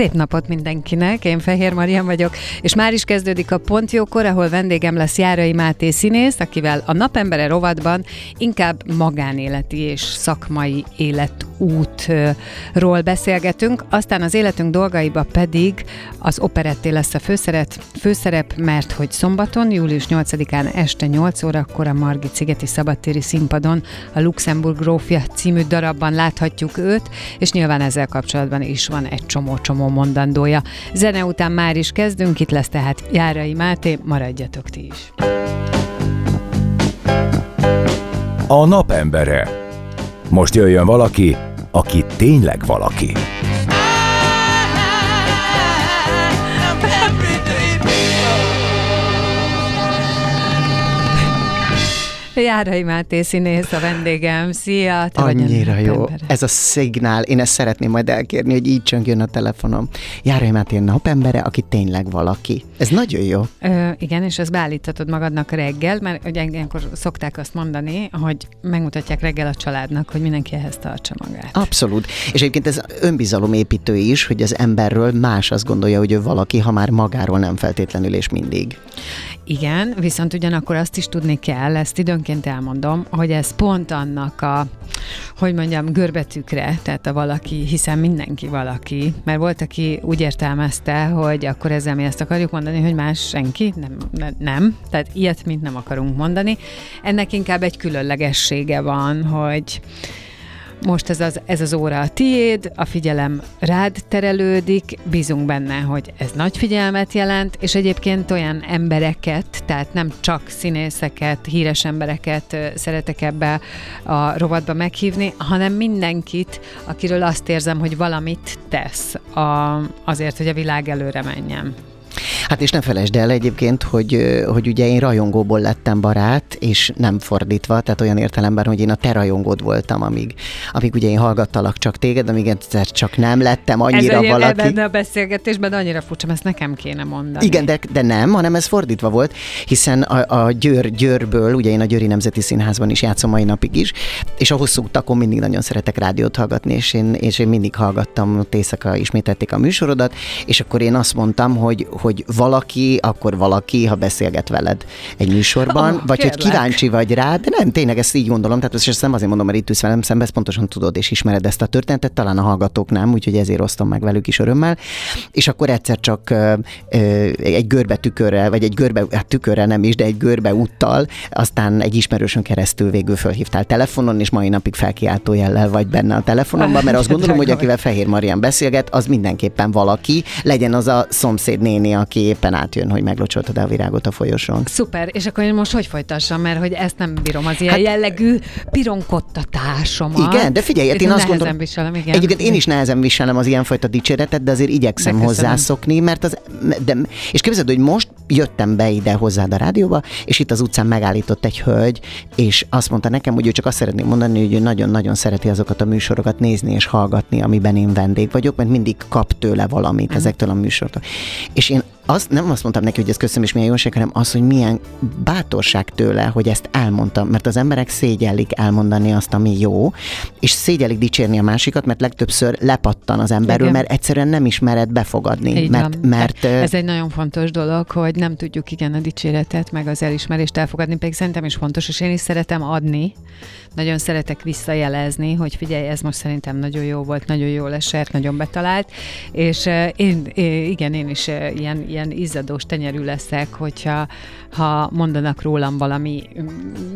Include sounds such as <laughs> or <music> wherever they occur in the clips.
Szép napot mindenkinek, én Fehér Marian vagyok, és már is kezdődik a Pontjókor, ahol vendégem lesz Járai Máté színész, akivel a napembere rovatban inkább magánéleti és szakmai életútról beszélgetünk, aztán az életünk dolgaiba pedig az operetté lesz a főszerep, főszerep, mert hogy szombaton, július 8-án este 8 órakor a Margit Szigeti Szabadtéri színpadon a Luxemburg grófja című darabban láthatjuk őt, és nyilván ezzel kapcsolatban is van egy csomó-csomó mondandója. Zene után már is kezdünk, itt lesz tehát Járai Máté, maradjatok ti is. A napembere. Most jöjjön valaki, aki tényleg valaki. Járai Máté színész a vendégem. Szia! Te Annyira jó. Napember. Ez a szignál, én ezt szeretném majd elkérni, hogy így csöngjön a telefonom. Járai Máté napembere, aki tényleg valaki. Ez nagyon jó. Ö, igen, és ezt beállíthatod magadnak reggel, mert ugye ilyenkor szokták azt mondani, hogy megmutatják reggel a családnak, hogy mindenki ehhez tartsa magát. Abszolút. És egyébként ez önbizalomépítő is, hogy az emberről más azt gondolja, hogy ő valaki, ha már magáról nem feltétlenül és mindig. Igen, viszont ugyanakkor azt is tudni kell, ezt időnként elmondom, hogy ez pont annak a, hogy mondjam, görbetükre, tehát a valaki, hiszen mindenki valaki, mert volt, aki úgy értelmezte, hogy akkor ezzel mi ezt akarjuk mondani, hogy más senki, nem, nem, tehát ilyet mint nem akarunk mondani. Ennek inkább egy különlegessége van, hogy most ez az, ez az óra a tiéd, a figyelem rád terelődik, bízunk benne, hogy ez nagy figyelmet jelent, és egyébként olyan embereket, tehát nem csak színészeket, híres embereket szeretek ebbe a rovatba meghívni, hanem mindenkit, akiről azt érzem, hogy valamit tesz a, azért, hogy a világ előre menjen. Hát és ne felejtsd el egyébként, hogy, hogy ugye én rajongóból lettem barát, és nem fordítva, tehát olyan értelemben, hogy én a te rajongód voltam, amíg, amíg ugye én hallgattalak csak téged, amíg egyszer csak nem lettem annyira ez valaki. Ebben a beszélgetésben annyira furcsa, ezt nekem kéne mondani. Igen, de, de nem, hanem ez fordítva volt, hiszen a, a Győr, Győrből, ugye én a Győri Nemzeti Színházban is játszom mai napig is, és a hosszú utakon mindig nagyon szeretek rádiót hallgatni, és én, és én mindig hallgattam, ott éjszaka ismételték a műsorodat, és akkor én azt mondtam, hogy, hogy valaki, akkor valaki, ha beszélget veled egy műsorban, oh, vagy kérlek. hogy kíváncsi vagy rá, de nem, tényleg ezt így gondolom, tehát ezt nem azért mondom, mert itt ülsz velem szembe, ezt pontosan tudod és ismered ezt a történetet, talán a hallgatók nem, úgyhogy ezért osztom meg velük is örömmel, és akkor egyszer csak ö, ö, egy görbe tükörrel, vagy egy görbe, hát tükörrel nem is, de egy görbe úttal, aztán egy ismerősön keresztül végül fölhívtál telefonon, és mai napig felkiáltó jellel vagy benne a telefonomban, mert azt gondolom, <laughs> hogy akivel Fehér Marian beszélget, az mindenképpen valaki, legyen az a szomszéd néni, aki éppen átjön, hogy meglocsoltad a virágot a folyosón. Szuper, és akkor én most hogy folytassam, mert hogy ezt nem bírom, az ilyen hát, jellegű pironkottatásomat. Igen, de figyelj, hát én azt gondolom, viselem, igen. egyébként én is nehezen viselem az ilyenfajta dicséretet, de azért igyekszem de hozzászokni, mert az, de, és képzeld, hogy most jöttem be ide hozzád a rádióba, és itt az utcán megállított egy hölgy, és azt mondta nekem, hogy ő csak azt szeretné mondani, hogy ő nagyon-nagyon szereti azokat a műsorokat nézni és hallgatni, amiben én vendég vagyok, mert mindig kap tőle valamit mm. ezektől a műsoroktól. És én azt nem azt mondtam neki, hogy ez köszönöm és milyen jóság, hanem az, hogy milyen bátorság tőle, hogy ezt elmondtam, mert az emberek szégyellik elmondani azt, ami jó, és szégyellik dicsérni a másikat, mert legtöbbször lepattan az emberről, igen. mert egyszerűen nem ismered befogadni. Így mert, van. mert, ez egy nagyon fontos dolog, hogy nem tudjuk igen a dicséretet, meg az elismerést elfogadni, pedig szerintem is fontos, és én is szeretem adni, nagyon szeretek visszajelezni, hogy figyelj, ez most szerintem nagyon jó volt, nagyon jól esett, nagyon betalált, és én, igen, én is ilyen, ilyen izzadós tenyerű leszek, hogyha ha mondanak rólam valami mm,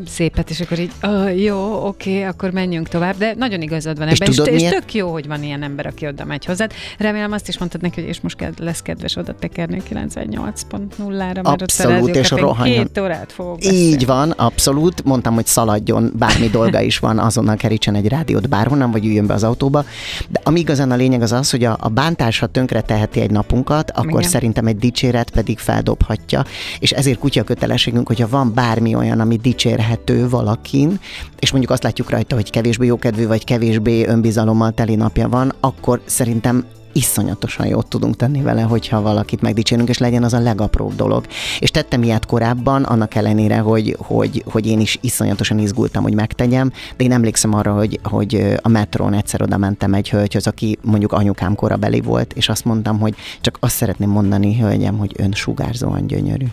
szépet, és akkor így, oh, jó, oké, akkor menjünk tovább, de nagyon igazad van ebben, és, tudod, és, és tök jó, hogy van ilyen ember, aki oda megy hozzád. Remélem azt is mondtad neki, hogy és most lesz kedves oda tekerni 98.0-ra, mert abszolút, ott és rohanjon. Két órát fogok Így van, abszolút. Mondtam, hogy szaladjon, bármi dolga is van, azonnal kerítsen egy rádiót bárhonnan, vagy üljön be az autóba. De ami igazán a lényeg az az, hogy a, a bántás, ha tönkre teheti egy napunkat, akkor Igen. szerintem egy dicséret pedig feldobhatja. És ezért kutya kötelességünk, hogyha van bármi olyan, ami dicsérhető valakin, és mondjuk azt látjuk rajta, hogy kevésbé jókedvű vagy kevésbé önbizalommal teli napja van, akkor szerintem iszonyatosan jót tudunk tenni vele, hogyha valakit megdicsérünk, és legyen az a legapróbb dolog. És tettem ilyet korábban, annak ellenére, hogy, hogy, hogy én is iszonyatosan izgultam, hogy megtegyem, de én emlékszem arra, hogy, hogy a metrón egyszer oda mentem egy hölgyhöz, aki mondjuk anyukám korabeli volt, és azt mondtam, hogy csak azt szeretném mondani, hölgyem, hogy ön sugárzóan gyönyörű.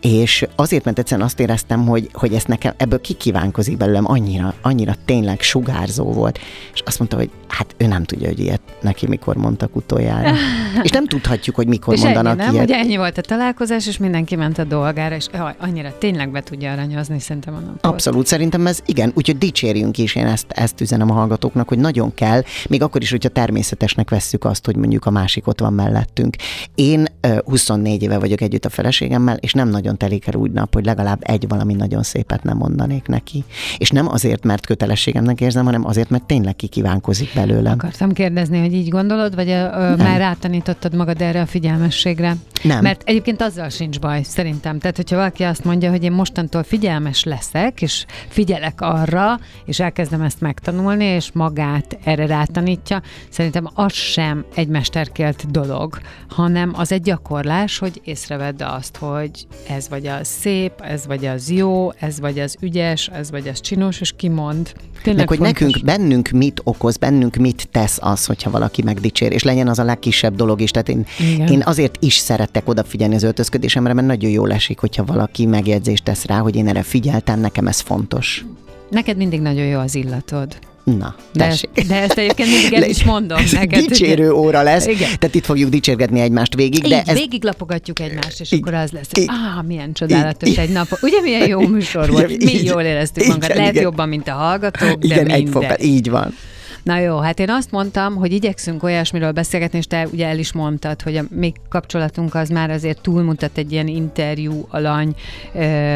És azért, mert egyszerűen azt éreztem, hogy, hogy ezt nekem ebből kikívánkozik belőlem, annyira, annyira tényleg sugárzó volt. És azt mondta, hogy hát ő nem tudja, hogy ilyet neki mikor mondtak utoljára. és nem tudhatjuk, hogy mikor és mondanak ennyi, nem? ilyet. Ugye ennyi volt a találkozás, és mindenki ment a dolgára, és jaj, annyira tényleg be tudja aranyozni szerintem a napot. Abszolút, szerintem ez igen, úgyhogy dicsérjünk is, én ezt, ezt üzenem a hallgatóknak, hogy nagyon kell, még akkor is, hogyha természetesnek vesszük azt, hogy mondjuk a másik ott van mellettünk. Én uh, 24 éve vagyok együtt a feleségemmel, és nem nagyon telik el úgy nap, hogy legalább egy valami nagyon szépet nem mondanék neki. És nem azért, mert kötelességemnek érzem, hanem azért, mert tényleg kikívánkozik belőlem. Akartam kérdezni, hogy így gondolod, vagy ö, már rátanítottad magad erre a figyelmességre? Nem. Mert egyébként azzal sincs baj, szerintem. Tehát, hogyha valaki azt mondja, hogy én mostantól figyelmes leszek, és figyelek arra, és elkezdem ezt megtanulni, és magát erre rátanítja, szerintem az sem egy mesterkélt dolog, hanem az egy gyakorlás, hogy észrevedd azt, hogy ez vagy az szép, ez vagy az jó, ez vagy az ügyes, ez vagy az csinos, és kimond. Tényleg Meg hogy fontos. nekünk, bennünk mit okoz, bennünk mit tesz az, hogyha valaki megdicsér, és legyen az a legkisebb dolog is. Tehát én, Igen. én azért is szeretek odafigyelni az öltözködésemre, mert nagyon jól esik, hogyha valaki megjegyzést tesz rá, hogy én erre figyeltem, nekem ez fontos. Neked mindig nagyon jó az illatod. Na, De tessék. de ezt egyébként mindig el is mondom Ez neked. Dicsérő óra lesz, Igen. tehát itt fogjuk dicsérgetni egymást végig, Így, de ez végiglapogatjuk egymást, és Így. akkor az lesz, Így. hogy ah, milyen csodálatos Így. egy nap. Ugye milyen jó műsor volt, Ugye, mi így. jól éreztük Igen, magunkat. Lehet igen. jobban, mint a hallgatók, de igen, egy fokkal, így van. Na jó, hát én azt mondtam, hogy igyekszünk olyasmiről beszélgetni, és te ugye el is mondtad, hogy a mi kapcsolatunk az már azért túlmutat egy ilyen interjú alany,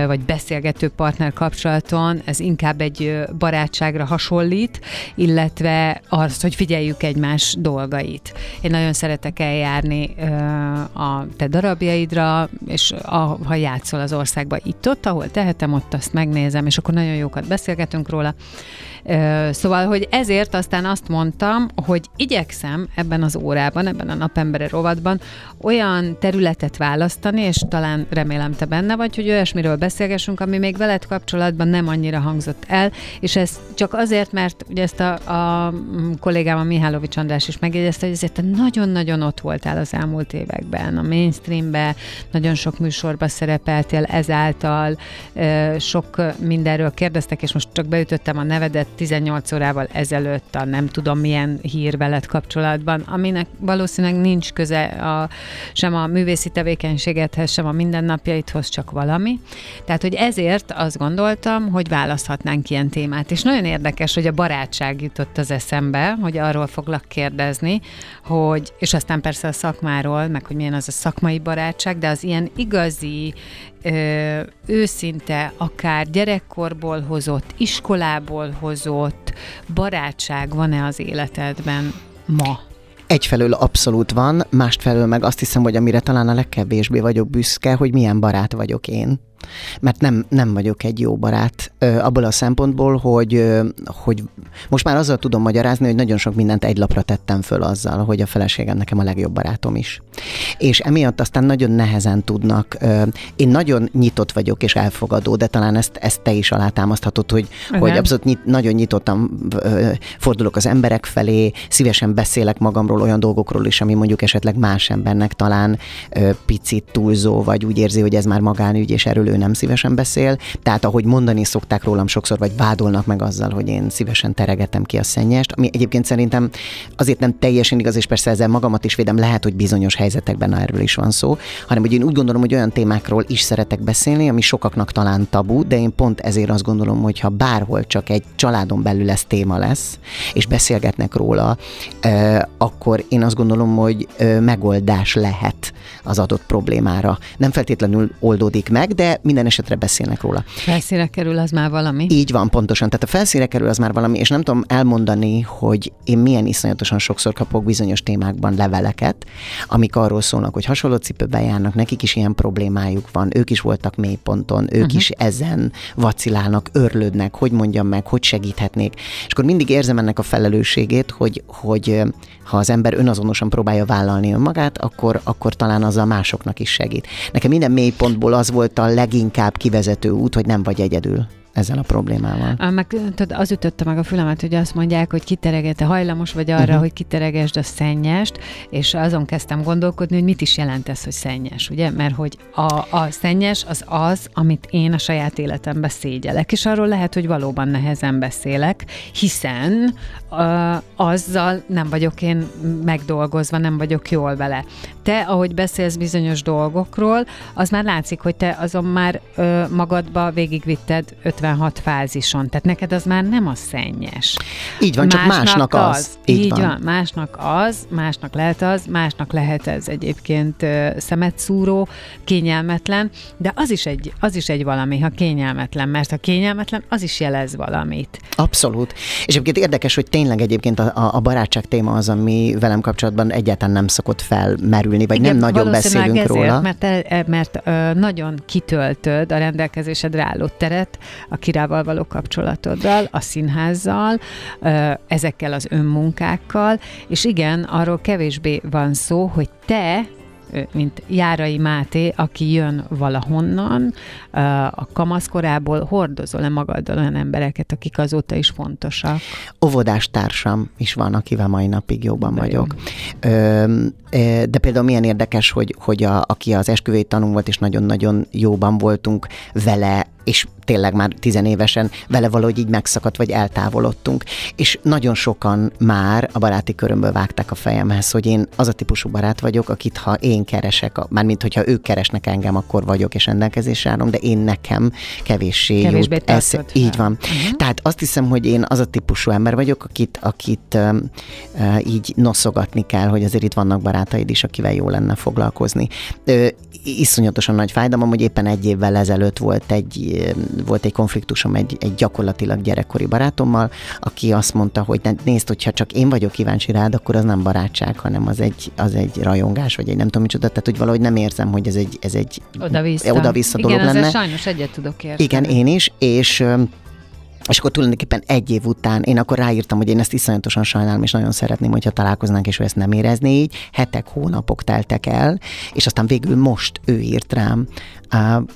vagy beszélgető partner kapcsolaton, ez inkább egy barátságra hasonlít, illetve az, hogy figyeljük egymás dolgait. Én nagyon szeretek eljárni a te darabjaidra, és a, ha játszol az országba itt-ott, ahol tehetem, ott azt megnézem, és akkor nagyon jókat beszélgetünk róla. Szóval, hogy ezért aztán azt mondtam, hogy igyekszem ebben az órában, ebben a napembere rovatban olyan területet választani, és talán remélem te benne vagy, hogy olyasmiről beszélgessünk, ami még veled kapcsolatban nem annyira hangzott el, és ez csak azért, mert ugye ezt a, a kollégám, a Mihálovics András is megjegyezte, hogy ezért te nagyon-nagyon ott voltál az elmúlt években, a mainstreambe, nagyon sok műsorba szerepeltél ezáltal, sok mindenről kérdeztek, és most csak beütöttem a nevedet 18 órával ezelőtt a nem tudom milyen hír veled kapcsolatban, aminek valószínűleg nincs köze a, sem a művészi tevékenységedhez, sem a mindennapjaidhoz, csak valami. Tehát, hogy ezért azt gondoltam, hogy választhatnánk ilyen témát. És nagyon érdekes, hogy a barátság jutott az eszembe, hogy arról foglak kérdezni, hogy, és aztán persze a szakmáról, meg hogy milyen az a szakmai barátság, de az ilyen igazi, őszinte, akár gyerekkorból hozott, iskolából hozott barátság van-e az életedben ma? Egyfelől abszolút van, másfelől meg azt hiszem, hogy amire talán a legkevésbé vagyok büszke, hogy milyen barát vagyok én. Mert nem, nem vagyok egy jó barát abból a szempontból, hogy, hogy most már azzal tudom magyarázni, hogy nagyon sok mindent egy lapra tettem föl azzal, hogy a feleségem nekem a legjobb barátom is. És emiatt aztán nagyon nehezen tudnak, én nagyon nyitott vagyok és elfogadó, de talán ezt, ezt te is alátámaszthatod, hogy, Igen. hogy abszolút nyit, nagyon nyitottan fordulok az emberek felé, szívesen beszélek magamról olyan dolgokról is, ami mondjuk esetleg más embernek talán picit túlzó, vagy úgy érzi, hogy ez már magánügy, és erről ő nem szívesen beszél. Tehát ahogy mondani szokták rólam sokszor, vagy vádolnak meg azzal, hogy én szívesen teregetem ki a szennyest, ami egyébként szerintem azért nem teljesen igaz, és persze ezzel magamat is védem, lehet, hogy bizonyos helyzetekben erről is van szó, hanem hogy én úgy gondolom, hogy olyan témákról is szeretek beszélni, ami sokaknak talán tabu, de én pont ezért azt gondolom, hogy ha bárhol csak egy családon belül ez téma lesz, és beszélgetnek róla, akkor én azt gondolom, hogy megoldás lehet az adott problémára. Nem feltétlenül oldódik meg, de de minden esetre beszélnek róla. Felszínre kerül az már valami? Így van, pontosan. Tehát a felszínre kerül az már valami, és nem tudom elmondani, hogy én milyen iszonyatosan sokszor kapok bizonyos témákban leveleket, amik arról szólnak, hogy hasonló cipőben járnak, nekik is ilyen problémájuk van, ők is voltak mélyponton, ők uh-huh. is ezen vacilálnak, örlődnek, hogy mondjam meg, hogy segíthetnék. És akkor mindig érzem ennek a felelősségét, hogy, hogy ha az ember önazonosan próbálja vállalni önmagát, akkor, akkor talán azzal másoknak is segít. Nekem minden mélypontból az volt a leginkább kivezető út, hogy nem vagy egyedül ezzel a problémával. Meg tudod, az ütötte meg a fülemet, hogy azt mondják, hogy kiteregete hajlamos vagy arra, uh-huh. hogy kiteregesd a szennyest, és azon kezdtem gondolkodni, hogy mit is jelent ez, hogy szennyes, ugye? Mert hogy a, a szennyes az az, amit én a saját életemben szégyelek, és arról lehet, hogy valóban nehezen beszélek, hiszen uh, azzal nem vagyok én megdolgozva, nem vagyok jól vele. Te, ahogy beszélsz bizonyos dolgokról, az már látszik, hogy te azon már uh, magadba végigvitted 56 fázison, tehát neked az már nem a szennyes. Így van, másnak csak másnak az. az. Így, így van. van, másnak az, másnak lehet az, másnak lehet ez egyébként szemetszúró, kényelmetlen, de az is egy, az is egy valami, ha kényelmetlen, mert ha kényelmetlen, az is jelez valamit. Abszolút. És egyébként érdekes, hogy tényleg egyébként a, a barátság téma az, ami velem kapcsolatban egyáltalán nem szokott felmerülni, vagy Igen, nem nagyon beszélünk ezért, róla. Mert, mert, mert nagyon kitöltöd a rendelkezésedre álló teret, a kirával való kapcsolatoddal, a színházzal, ezekkel az önmunkákkal, és igen, arról kevésbé van szó, hogy te mint Járai Máté, aki jön valahonnan, a kamaszkorából hordozol-e magaddal olyan embereket, akik azóta is fontosak? Óvodás társam is van, akivel mai napig jóban de vagyok. Jó. De például milyen érdekes, hogy, hogy a, aki az esküvői tanunk volt, és nagyon-nagyon jóban voltunk vele, és tényleg már tizenévesen vele valahogy így megszakadt, vagy eltávolodtunk. És nagyon sokan már a baráti körömből vágták a fejemhez, hogy én az a típusú barát vagyok, akit ha én keresek, mármint hogyha ők keresnek engem, akkor vagyok és rendelkezésre állom, de én nekem kevéssé Kevésbé jut. Ez, így van. Uh-huh. Tehát azt hiszem, hogy én az a típusú ember vagyok, akit, akit uh, uh, így noszogatni kell, hogy azért itt vannak barátaid is, akivel jó lenne foglalkozni. Uh, iszonyatosan nagy fájdalom, hogy éppen egy évvel ezelőtt volt egy volt egy konfliktusom egy, egy gyakorlatilag gyerekkori barátommal, aki azt mondta, hogy nézd, hogyha csak én vagyok kíváncsi rád, akkor az nem barátság, hanem az egy, az egy rajongás, vagy egy nem tudom micsoda, tehát hogy valahogy nem érzem, hogy ez egy, ez egy oda-vissza, oda-vissza dolog Igen, lenne. sajnos egyet tudok érteni. Igen, én is, és és akkor tulajdonképpen egy év után én akkor ráírtam, hogy én ezt iszonyatosan sajnálom, és nagyon szeretném, hogyha találkoznánk, és ő ezt nem érezné így. Hetek, hónapok teltek el, és aztán végül most ő írt rám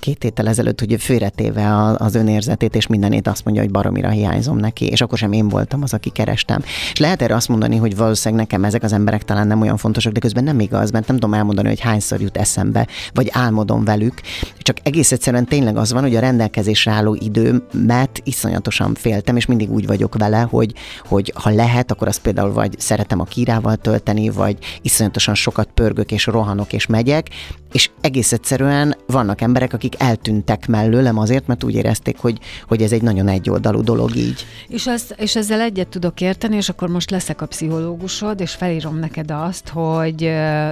két héttel ezelőtt, hogy félretéve az önérzetét és mindenét azt mondja, hogy baromira hiányzom neki, és akkor sem én voltam az, aki kerestem. És lehet erre azt mondani, hogy valószínűleg nekem ezek az emberek talán nem olyan fontosak, de közben nem igaz, mert nem tudom elmondani, hogy hányszor jut eszembe, vagy álmodom velük. Csak egész egyszerűen tényleg az van, hogy a rendelkezésre álló időmet iszonyatosan féltem, és mindig úgy vagyok vele, hogy, hogy ha lehet, akkor azt például vagy szeretem a kírával tölteni, vagy iszonyatosan sokat pörgök és rohanok és megyek, és egész egyszerűen vannak emberek, akik eltűntek mellőlem azért, mert úgy érezték, hogy, hogy ez egy nagyon egyoldalú dolog így. És, az, és ezzel egyet tudok érteni, és akkor most leszek a pszichológusod, és felírom neked azt, hogy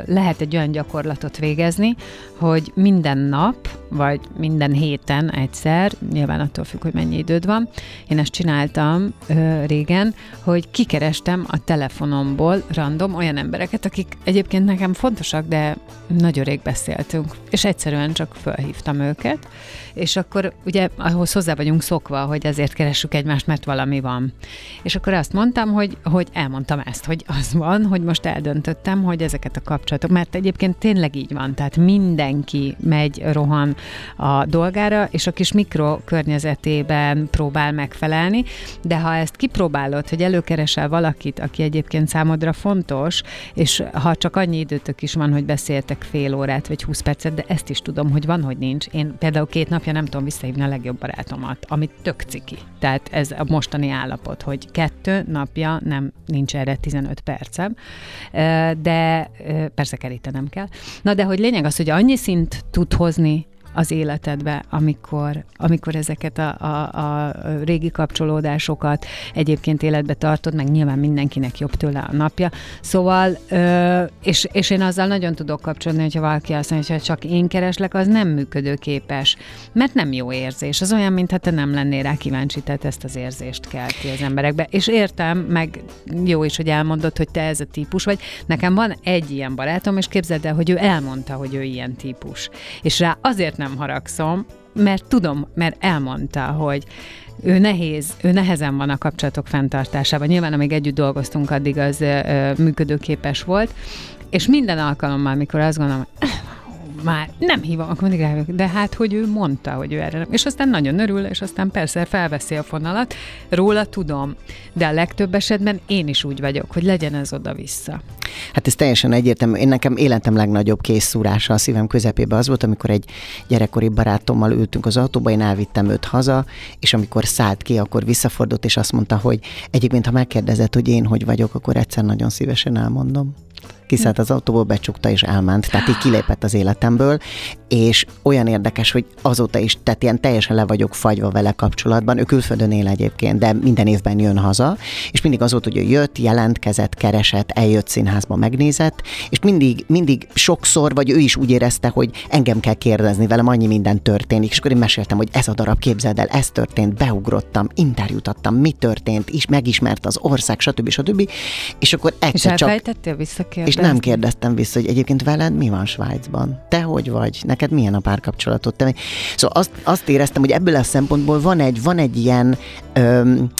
lehet egy olyan gyakorlatot végezni, hogy minden nap, vagy minden héten egyszer, nyilván attól függ, hogy mennyi időd van, én ezt csináltam ö, régen, hogy kikerestem a telefonomból random olyan embereket, akik egyébként nekem fontosak, de nagyon rég beszéltünk, és egyszerűen csak felhívtam őket, és akkor ugye ahhoz hozzá vagyunk szokva, hogy ezért keressük egymást, mert valami van. És akkor azt mondtam, hogy, hogy elmondtam ezt, hogy az van, hogy most eldöntöttem, hogy ezeket a kapcsolatok, mert egyébként tényleg így van, tehát mindenki megy, rohan a dolgára, és a kis mikro környezetében próbál megfelelni, de ha ezt kipróbálod, hogy előkeresel valakit, aki egyébként számodra fontos, és ha csak annyi időtök is van, hogy beszéltek fél órát vagy 20 percet, de ezt is tudom, hogy van, hogy nincs. Én például két napja nem tudom visszahívni a legjobb barátomat, amit tök ciki. Tehát ez a mostani állapot, hogy kettő napja nem nincs erre 15 percem, de persze kerítenem kell. Na de hogy lényeg az, hogy annyi szint tud hozni az életedbe, amikor, amikor ezeket a, a, a régi kapcsolódásokat egyébként életbe tartod, meg nyilván mindenkinek jobb tőle a napja. Szóval, és, és én azzal nagyon tudok kapcsolódni, hogyha valaki azt mondja, hogy csak én kereslek, az nem működőképes, mert nem jó érzés. Az olyan, mintha te nem lennél rá kíváncsi, tehát ezt az érzést kelti az emberekbe. És értem, meg jó is, hogy elmondod, hogy te ez a típus vagy. Nekem van egy ilyen barátom, és képzeld el, hogy ő elmondta, hogy ő ilyen típus. És rá azért nem haragszom, mert tudom, mert elmondta, hogy ő nehéz, ő nehezen van a kapcsolatok fenntartásában. Nyilván, amíg együtt dolgoztunk, addig az ö, működőképes volt, és minden alkalommal, mikor azt gondolom, <clears throat> már nem hívom, akkor mindig rájövök, de hát, hogy ő mondta, hogy ő erre nem. És aztán nagyon örül, és aztán persze felveszi a fonalat, róla tudom, de a legtöbb esetben én is úgy vagyok, hogy legyen ez oda-vissza. Hát ez teljesen egyértelmű. Én nekem életem legnagyobb készszúrása a szívem közepébe az volt, amikor egy gyerekkori barátommal ültünk az autóba, én elvittem őt haza, és amikor szállt ki, akkor visszafordult, és azt mondta, hogy egyébként, ha megkérdezed, hogy én hogy vagyok, akkor egyszer nagyon szívesen elmondom kiszállt az autóból, becsukta és elment, tehát így kilépett az életemből, és olyan érdekes, hogy azóta is, tehát ilyen teljesen le vagyok fagyva vele kapcsolatban, ő külföldön él egyébként, de minden évben jön haza, és mindig az volt, hogy ő jött, jelentkezett, keresett, eljött színházba, megnézett, és mindig, mindig sokszor, vagy ő is úgy érezte, hogy engem kell kérdezni velem, annyi minden történik, és akkor én meséltem, hogy ez a darab, képzeld el, ez történt, beugrottam, interjút adtam, mi történt, is megismert az ország, stb. stb. És akkor egyszer és csak... visszakérdezni? És nem kérdeztem vissza, hogy egyébként veled mi van Svájcban? Te hogy vagy? Neked milyen a párkapcsolatod? Te... Szóval azt, azt éreztem, hogy ebből a szempontból van egy, van egy ilyen öm,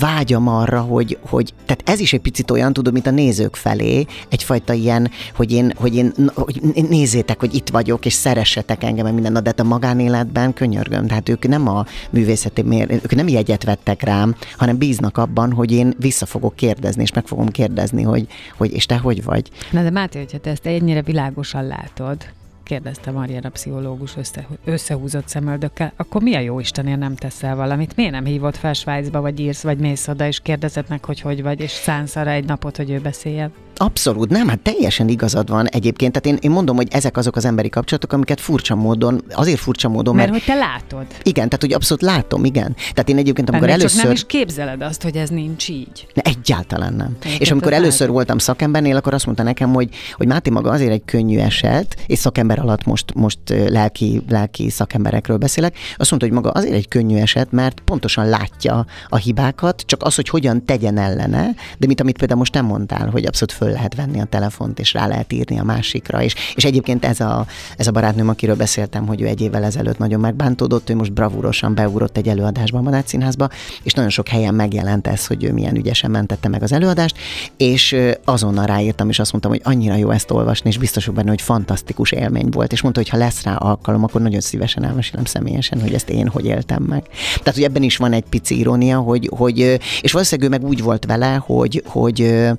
vágyam arra, hogy, hogy, tehát ez is egy picit olyan, tudom, mint a nézők felé, egyfajta ilyen, hogy én, hogy én hogy nézzétek, hogy itt vagyok, és szeressetek engem, minden, de hát a magánéletben könyörgöm, tehát ők nem a művészeti ők nem jegyet vettek rám, hanem bíznak abban, hogy én vissza fogok kérdezni, és meg fogom kérdezni, hogy, hogy és te hogy vagy. Na de Máté, hogyha te ezt ennyire világosan látod, kérdezte Mariana pszichológus össze, összehúzott szemöldökkel, akkor mi a jó Istenért nem teszel valamit? Miért nem hívott fel Svájcba, vagy írsz, vagy mész oda, és kérdezed meg, hogy hogy vagy, és szánsz arra egy napot, hogy ő beszéljen? Abszolút, nem, hát teljesen igazad van egyébként. Tehát én, én mondom, hogy ezek azok az emberi kapcsolatok, amiket furcsa módon, azért furcsa módon, mert... Mert hogy te látod. Igen, tehát hogy abszolút látom, igen. Tehát én egyébként, amikor Ennél először... Csak nem is képzeled azt, hogy ez nincs így. Ne, egyáltalán nem. Én és amikor először látom. voltam szakembernél, akkor azt mondta nekem, hogy, hogy Máté maga azért egy könnyű eset, és szakember alatt most, most lelki, lelki szakemberekről beszélek, azt mondta, hogy maga azért egy könnyű eset, mert pontosan látja a hibákat, csak az, hogy hogyan tegyen ellene, de mint amit például most nem mondtál, hogy abszolút föl lehet venni a telefont, és rá lehet írni a másikra. És, és egyébként ez a, ez a barátnőm, akiről beszéltem, hogy ő egy évvel ezelőtt nagyon megbántódott, ő most bravúrosan beugrott egy előadásba a Madács Színházba, és nagyon sok helyen megjelent ez, hogy ő milyen ügyesen mentette meg az előadást, és azonnal ráírtam, és azt mondtam, hogy annyira jó ezt olvasni, és biztos benne, hogy fantasztikus élmény volt. És mondta, hogy ha lesz rá alkalom, akkor nagyon szívesen elmesélem személyesen, hogy ezt én hogy éltem meg. Tehát, hogy ebben is van egy pici irónia, hogy, hogy és valószínűleg ő meg úgy volt vele, hogy, hogy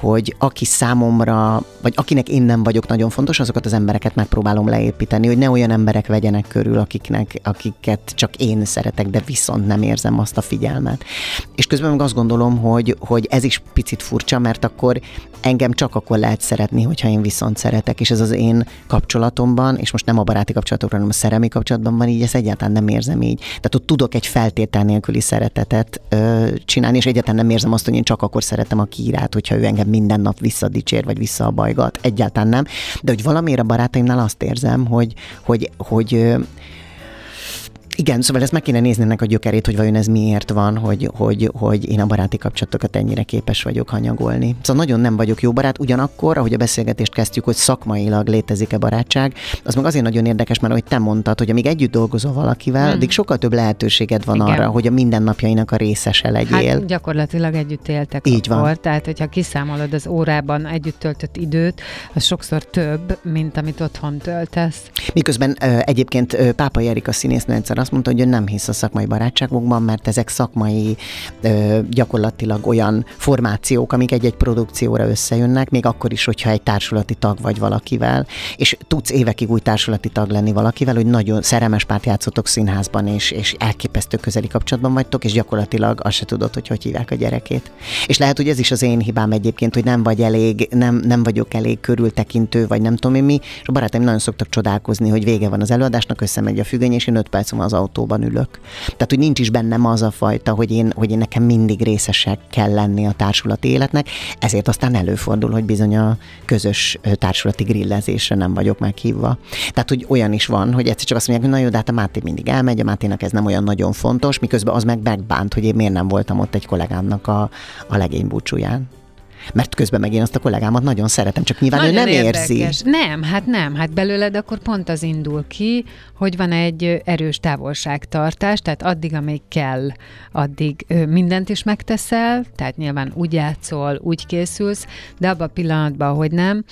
hogy aki számomra, vagy akinek én nem vagyok nagyon fontos, azokat az embereket megpróbálom leépíteni, hogy ne olyan emberek vegyenek körül, akiknek, akiket csak én szeretek, de viszont nem érzem azt a figyelmet. És közben meg azt gondolom, hogy, hogy ez is picit furcsa, mert akkor engem csak akkor lehet szeretni, hogyha én viszont szeretek, és ez az én kapcsolatomban, és most nem a baráti kapcsolatokra, hanem a szerelmi kapcsolatban van így, ezt egyáltalán nem érzem így. Tehát ott tudok egy feltétel nélküli szeretetet ö, csinálni, és egyáltalán nem érzem azt, hogy én csak akkor szeretem a kiírát, hogyha ő engem minden nap visszadicsér, vagy visszabajgat. Egyáltalán nem. De hogy valamiért a barátaimnál azt érzem, hogy, hogy, hogy igen, szóval ezt meg kéne nézni ennek a gyökerét, hogy vajon ez miért van, hogy, hogy, hogy én a baráti kapcsolatokat ennyire képes vagyok hanyagolni. Szóval nagyon nem vagyok jó barát, ugyanakkor, ahogy a beszélgetést kezdjük, hogy szakmailag létezik-e barátság, az meg azért nagyon érdekes, mert ahogy te mondtad, hogy amíg együtt dolgozol valakivel, hmm. addig sokkal több lehetőséged van Igen. arra, hogy a mindennapjainak a részese legyél. Hát gyakorlatilag együtt éltek Így akkor, van. tehát hogyha kiszámolod az órában együtt töltött időt, az sokszor több, mint amit otthon töltesz. Miközben egyébként Pápa Erika színésznő egyszer azt azt mondta, hogy ő nem hisz a szakmai barátságokban, mert ezek szakmai gyakorlatilag olyan formációk, amik egy-egy produkcióra összejönnek, még akkor is, hogyha egy társulati tag vagy valakivel, és tudsz évekig új társulati tag lenni valakivel, hogy nagyon szerelmes párt játszotok színházban, és, és elképesztő közeli kapcsolatban vagytok, és gyakorlatilag azt se tudod, hogy hogy hívják a gyerekét. És lehet, hogy ez is az én hibám egyébként, hogy nem vagy elég, nem, nem vagyok elég körültekintő, vagy nem tudom én mi, és a barátaim nagyon szoktak csodálkozni, hogy vége van az előadásnak, összemegy a függöny, és én öt perc az autóban ülök. Tehát, hogy nincs is bennem az a fajta, hogy én, hogy én nekem mindig részesek kell lenni a társulati életnek, ezért aztán előfordul, hogy bizony a közös társulati grillezésre nem vagyok meghívva. Tehát, hogy olyan is van, hogy egyszer csak azt mondják, hogy na jó, de hát a Máté mindig elmegy, a Máténak ez nem olyan nagyon fontos, miközben az meg megbánt, hogy én miért nem voltam ott egy kollégámnak a, a legény búcsúján mert közben meg én azt a kollégámat nagyon szeretem, csak nyilván nagyon ő nem érdekes. érzi. Nem, hát nem, hát belőled akkor pont az indul ki, hogy van egy erős távolságtartás, tehát addig, amíg kell, addig mindent is megteszel, tehát nyilván úgy játszol, úgy készülsz, de abban a pillanatban, hogy nem,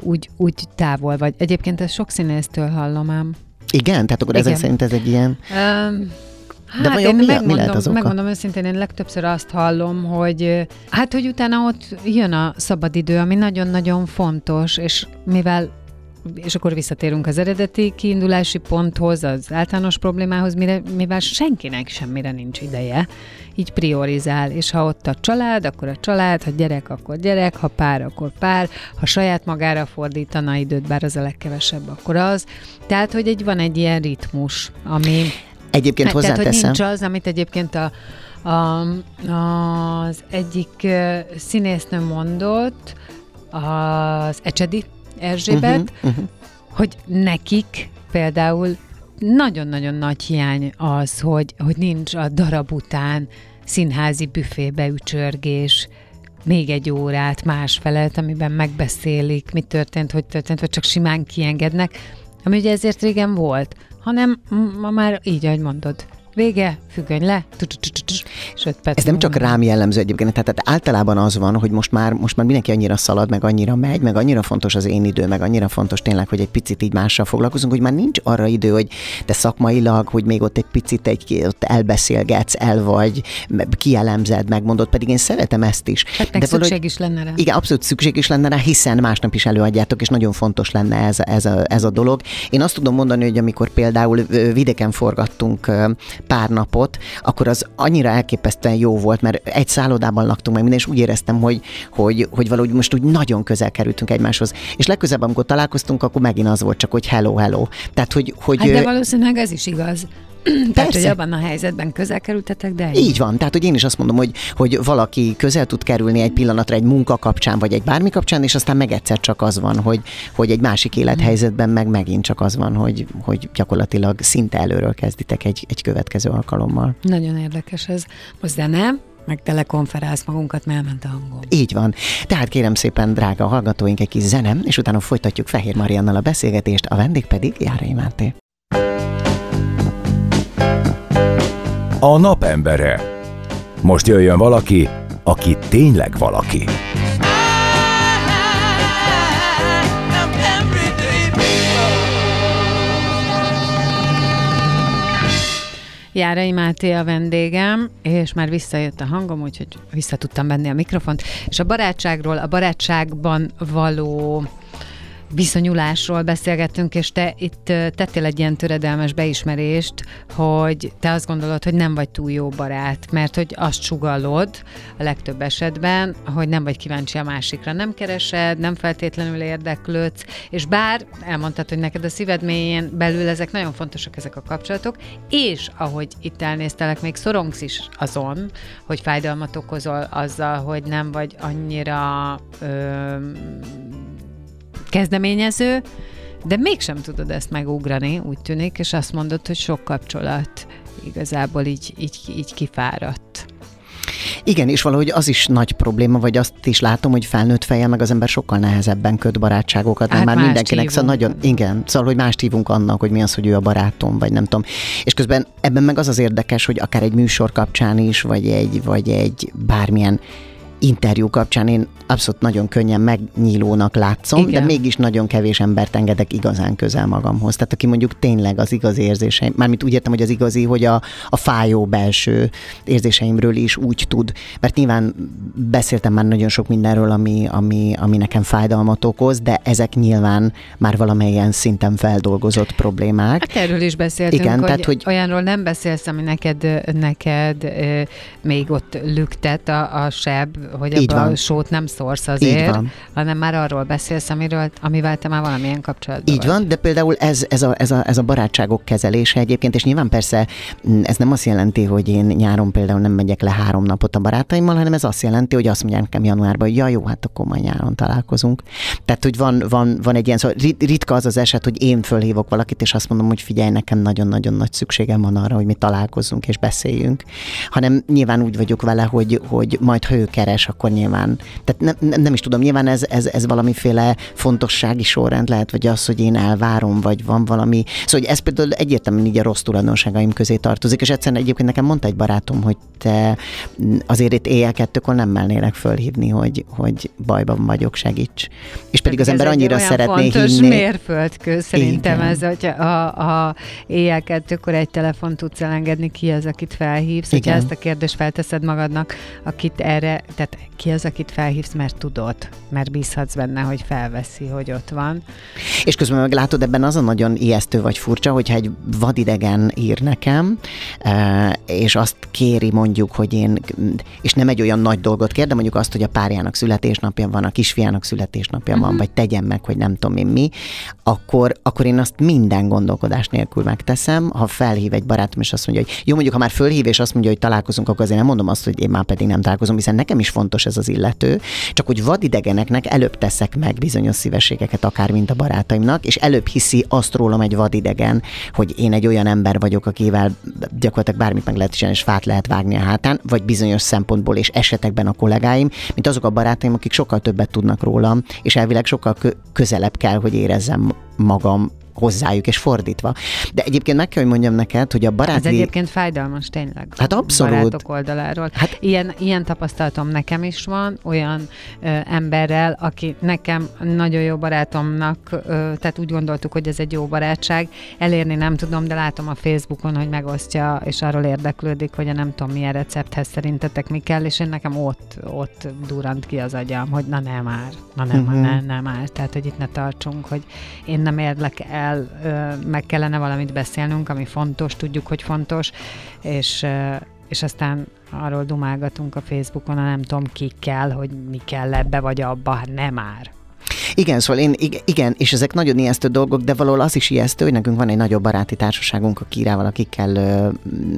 úgy, úgy távol vagy. Egyébként ezt sok színésztől hallom ám. Igen? Tehát akkor Igen. ezek szerint ez egy ilyen... Um, Hát De vajon én mi, megmondom, mi lehet az oka? megmondom őszintén, én legtöbbször azt hallom, hogy hát, hogy utána ott jön a szabadidő, ami nagyon-nagyon fontos, és mivel és akkor visszatérünk az eredeti kiindulási ponthoz, az általános problémához, mire, mivel senkinek semmire nincs ideje, így priorizál, és ha ott a család, akkor a család, ha gyerek, akkor gyerek, ha pár, akkor pár, ha saját magára fordítana időt, bár az a legkevesebb, akkor az. Tehát, hogy egy, van egy ilyen ritmus, ami Egyébként hát, hozzáteszem. Tehát, hogy nincs az, amit egyébként a, a, az egyik színésznő mondott, az Ecsedi Erzsébet, uh-huh, uh-huh. hogy nekik például nagyon-nagyon nagy hiány az, hogy, hogy nincs a darab után színházi büfébe ücsörgés, még egy órát más felett, amiben megbeszélik, mi történt, hogy történt, vagy csak simán kiengednek, ami ugye ezért régen volt hanem ma már így, ahogy mondod, vége, függöny le, és öt perc. Ez nem csak rám jellemző egyébként, tehát általában az van, hogy most már, most már mindenki annyira szalad, meg annyira megy, meg annyira fontos az én idő, meg annyira fontos tényleg, hogy egy picit így mással foglalkozunk, hogy már nincs arra idő, hogy te szakmailag, hogy még ott egy picit egy, ott elbeszélgetsz, el vagy, kielemzed, megmondod, pedig én szeretem ezt is. Hát De szükség valahogy, is lenne rá. Igen, abszolút szükség is lenne rá, hiszen másnap is előadjátok, és nagyon fontos lenne ez, ez, a, ez a dolog. Én azt tudom mondani, hogy amikor például vidéken forgattunk pár napot, akkor az annyira elképesztően jó volt, mert egy szállodában laktunk meg minden, és úgy éreztem, hogy, hogy, hogy valahogy most úgy nagyon közel kerültünk egymáshoz. És legközelebb, amikor találkoztunk, akkor megint az volt csak, hogy hello, hello. Tehát, hogy, hogy hát de valószínűleg ez is igaz. Tehát, hogy abban a helyzetben közel kerültetek, de így. így van. Tehát, hogy én is azt mondom, hogy, hogy valaki közel tud kerülni egy pillanatra egy munka kapcsán, vagy egy bármi kapcsán, és aztán meg egyszer csak az van, hogy, hogy egy másik élethelyzetben meg megint csak az van, hogy, hogy gyakorlatilag szinte előről kezditek egy, egy következő alkalommal. Nagyon érdekes ez. Most de nem, meg telekonferálsz magunkat, mert elment a hangom. Így van. Tehát kérem szépen, drága hallgatóink, egy kis zenem, és utána folytatjuk Fehér Mariannal a beszélgetést, a vendég pedig Járai Máté. A napembere. Most jöjjön valaki, aki tényleg valaki. Járai Máté a vendégem, és már visszajött a hangom, úgyhogy vissza tudtam venni a mikrofont. És a barátságról, a barátságban való viszonyulásról beszélgettünk, és te itt tettél egy ilyen töredelmes beismerést, hogy te azt gondolod, hogy nem vagy túl jó barát, mert hogy azt sugallod a legtöbb esetben, hogy nem vagy kíváncsi a másikra, nem keresed, nem feltétlenül érdeklődsz, és bár elmondtad, hogy neked a szíved mélyén belül ezek nagyon fontosak ezek a kapcsolatok, és ahogy itt elnéztelek, még szorongsz is azon, hogy fájdalmat okozol azzal, hogy nem vagy annyira ö, kezdeményező, de mégsem tudod ezt megugrani, úgy tűnik, és azt mondod, hogy sok kapcsolat igazából így, így, így kifáradt. Igen, és valahogy az is nagy probléma, vagy azt is látom, hogy felnőtt fejjel meg az ember sokkal nehezebben köt barátságokat, mert hát már mindenkinek szóval nagyon, igen, szóval, hogy mást hívunk annak, hogy mi az, hogy ő a barátom, vagy nem tudom. És közben ebben meg az az érdekes, hogy akár egy műsor kapcsán is, vagy egy, vagy egy bármilyen interjú kapcsán én abszolút nagyon könnyen megnyílónak látszom, Igen. de mégis nagyon kevés embert engedek igazán közel magamhoz. Tehát aki mondjuk tényleg az igazi érzéseim, mármint úgy értem, hogy az igazi, hogy a, a fájó belső érzéseimről is úgy tud, mert nyilván beszéltem már nagyon sok mindenről, ami, ami, ami nekem fájdalmat okoz, de ezek nyilván már valamelyen szinten feldolgozott problémák. Hát erről is beszéltünk, Igen, hogy, tehát, hogy olyanról nem beszélsz, ami neked, neked még ott lüktet a, a seb, hogy abba a sót nem szórsz azért, van. hanem már arról beszélsz, amiről, amivel te már valamilyen kapcsolatban Így vagy. van, de például ez, ez, a, ez, a, ez a barátságok kezelése egyébként, és nyilván persze mm, ez nem azt jelenti, hogy én nyáron például nem megyek le három napot a barátaimmal, hanem ez azt jelenti, hogy azt mondják nekem januárban, hogy ja, jó, hát akkor majd nyáron találkozunk. Tehát, hogy van, van, van egy ilyen, szóval ritka az az eset, hogy én fölhívok valakit, és azt mondom, hogy figyelj, nekem nagyon-nagyon nagy szükségem van arra, hogy mi találkozzunk és beszéljünk. Hanem nyilván úgy vagyok vele, hogy, hogy majd ha ő keres, akkor nyilván, tehát nem, nem, is tudom, nyilván ez, ez, ez valamiféle fontossági sorrend lehet, vagy az, hogy én elvárom, vagy van valami. Szóval hogy ez például egyértelműen így a rossz tulajdonságaim közé tartozik, és egyszerűen egyébként nekem mondta egy barátom, hogy te azért itt éjjel kettőkor nem mellnélek fölhívni, hogy, hogy bajban vagyok, segíts. És pedig az ember annyira szeretné hinni. mérföldkő szerintem Igen. ez, hogy a, a éjjel kettőkor egy telefon tudsz elengedni, ki az, akit felhívsz, Igen. hogyha ezt a kérdést felteszed magadnak, akit erre, tehát ki az, akit felhívsz, mert tudod, mert bízhatsz benne, hogy felveszi, hogy ott van. És közben meg látod, ebben az a nagyon ijesztő vagy furcsa, hogyha egy vadidegen ír nekem, eh, és azt kéri mondjuk, hogy én, és nem egy olyan nagy dolgot kér, de mondjuk azt, hogy a párjának születésnapja van, a kisfiának születésnapja uh-huh. van, mhm. vagy tegyem meg, hogy nem tudom én mi, akkor, akkor én azt minden gondolkodás nélkül megteszem, ha felhív egy barátom, és azt mondja, hogy jó, mondjuk, ha már fölhív, és azt mondja, hogy találkozunk, akkor azért nem mondom azt, hogy én már pedig nem találkozom, hiszen nekem is fontos ez az illető, csak hogy vadidegeneknek előbb teszek meg bizonyos szívességeket, akár mint a barátaimnak, és előbb hiszi azt rólam egy vadidegen, hogy én egy olyan ember vagyok, akivel gyakorlatilag bármit meg lehet csinálni, és fát lehet vágni a hátán, vagy bizonyos szempontból és esetekben a kollégáim, mint azok a barátaim, akik sokkal többet tudnak rólam, és elvileg sokkal közelebb kell, hogy érezzem magam hozzájuk, és fordítva. De egyébként meg kell, hogy mondjam neked, hogy a baráti... Ez egyébként fájdalmas tényleg. Hát abszolút. Barátok oldaláról. Hát... Ilyen, ilyen tapasztalatom nekem is van, olyan ö, emberrel, aki nekem nagyon jó barátomnak, ö, tehát úgy gondoltuk, hogy ez egy jó barátság. Elérni nem tudom, de látom a Facebookon, hogy megosztja, és arról érdeklődik, hogy a nem tudom milyen recepthez szerintetek mi kell, és én nekem ott, ott durant ki az agyam, hogy na nem már, na nem, uh-huh. ne, nem már. Tehát, hogy itt ne tartsunk, hogy én nem érlek el kell, meg kellene valamit beszélnünk, ami fontos, tudjuk, hogy fontos, és, és aztán arról dumálgatunk a Facebookon, a nem tudom kikkel, hogy mi kell ebbe vagy abba, hát nem már. Igen, szóval én, igen, és ezek nagyon ijesztő dolgok, de valahol az is ijesztő, hogy nekünk van egy nagyobb baráti társaságunk a Kírával, akikkel ö,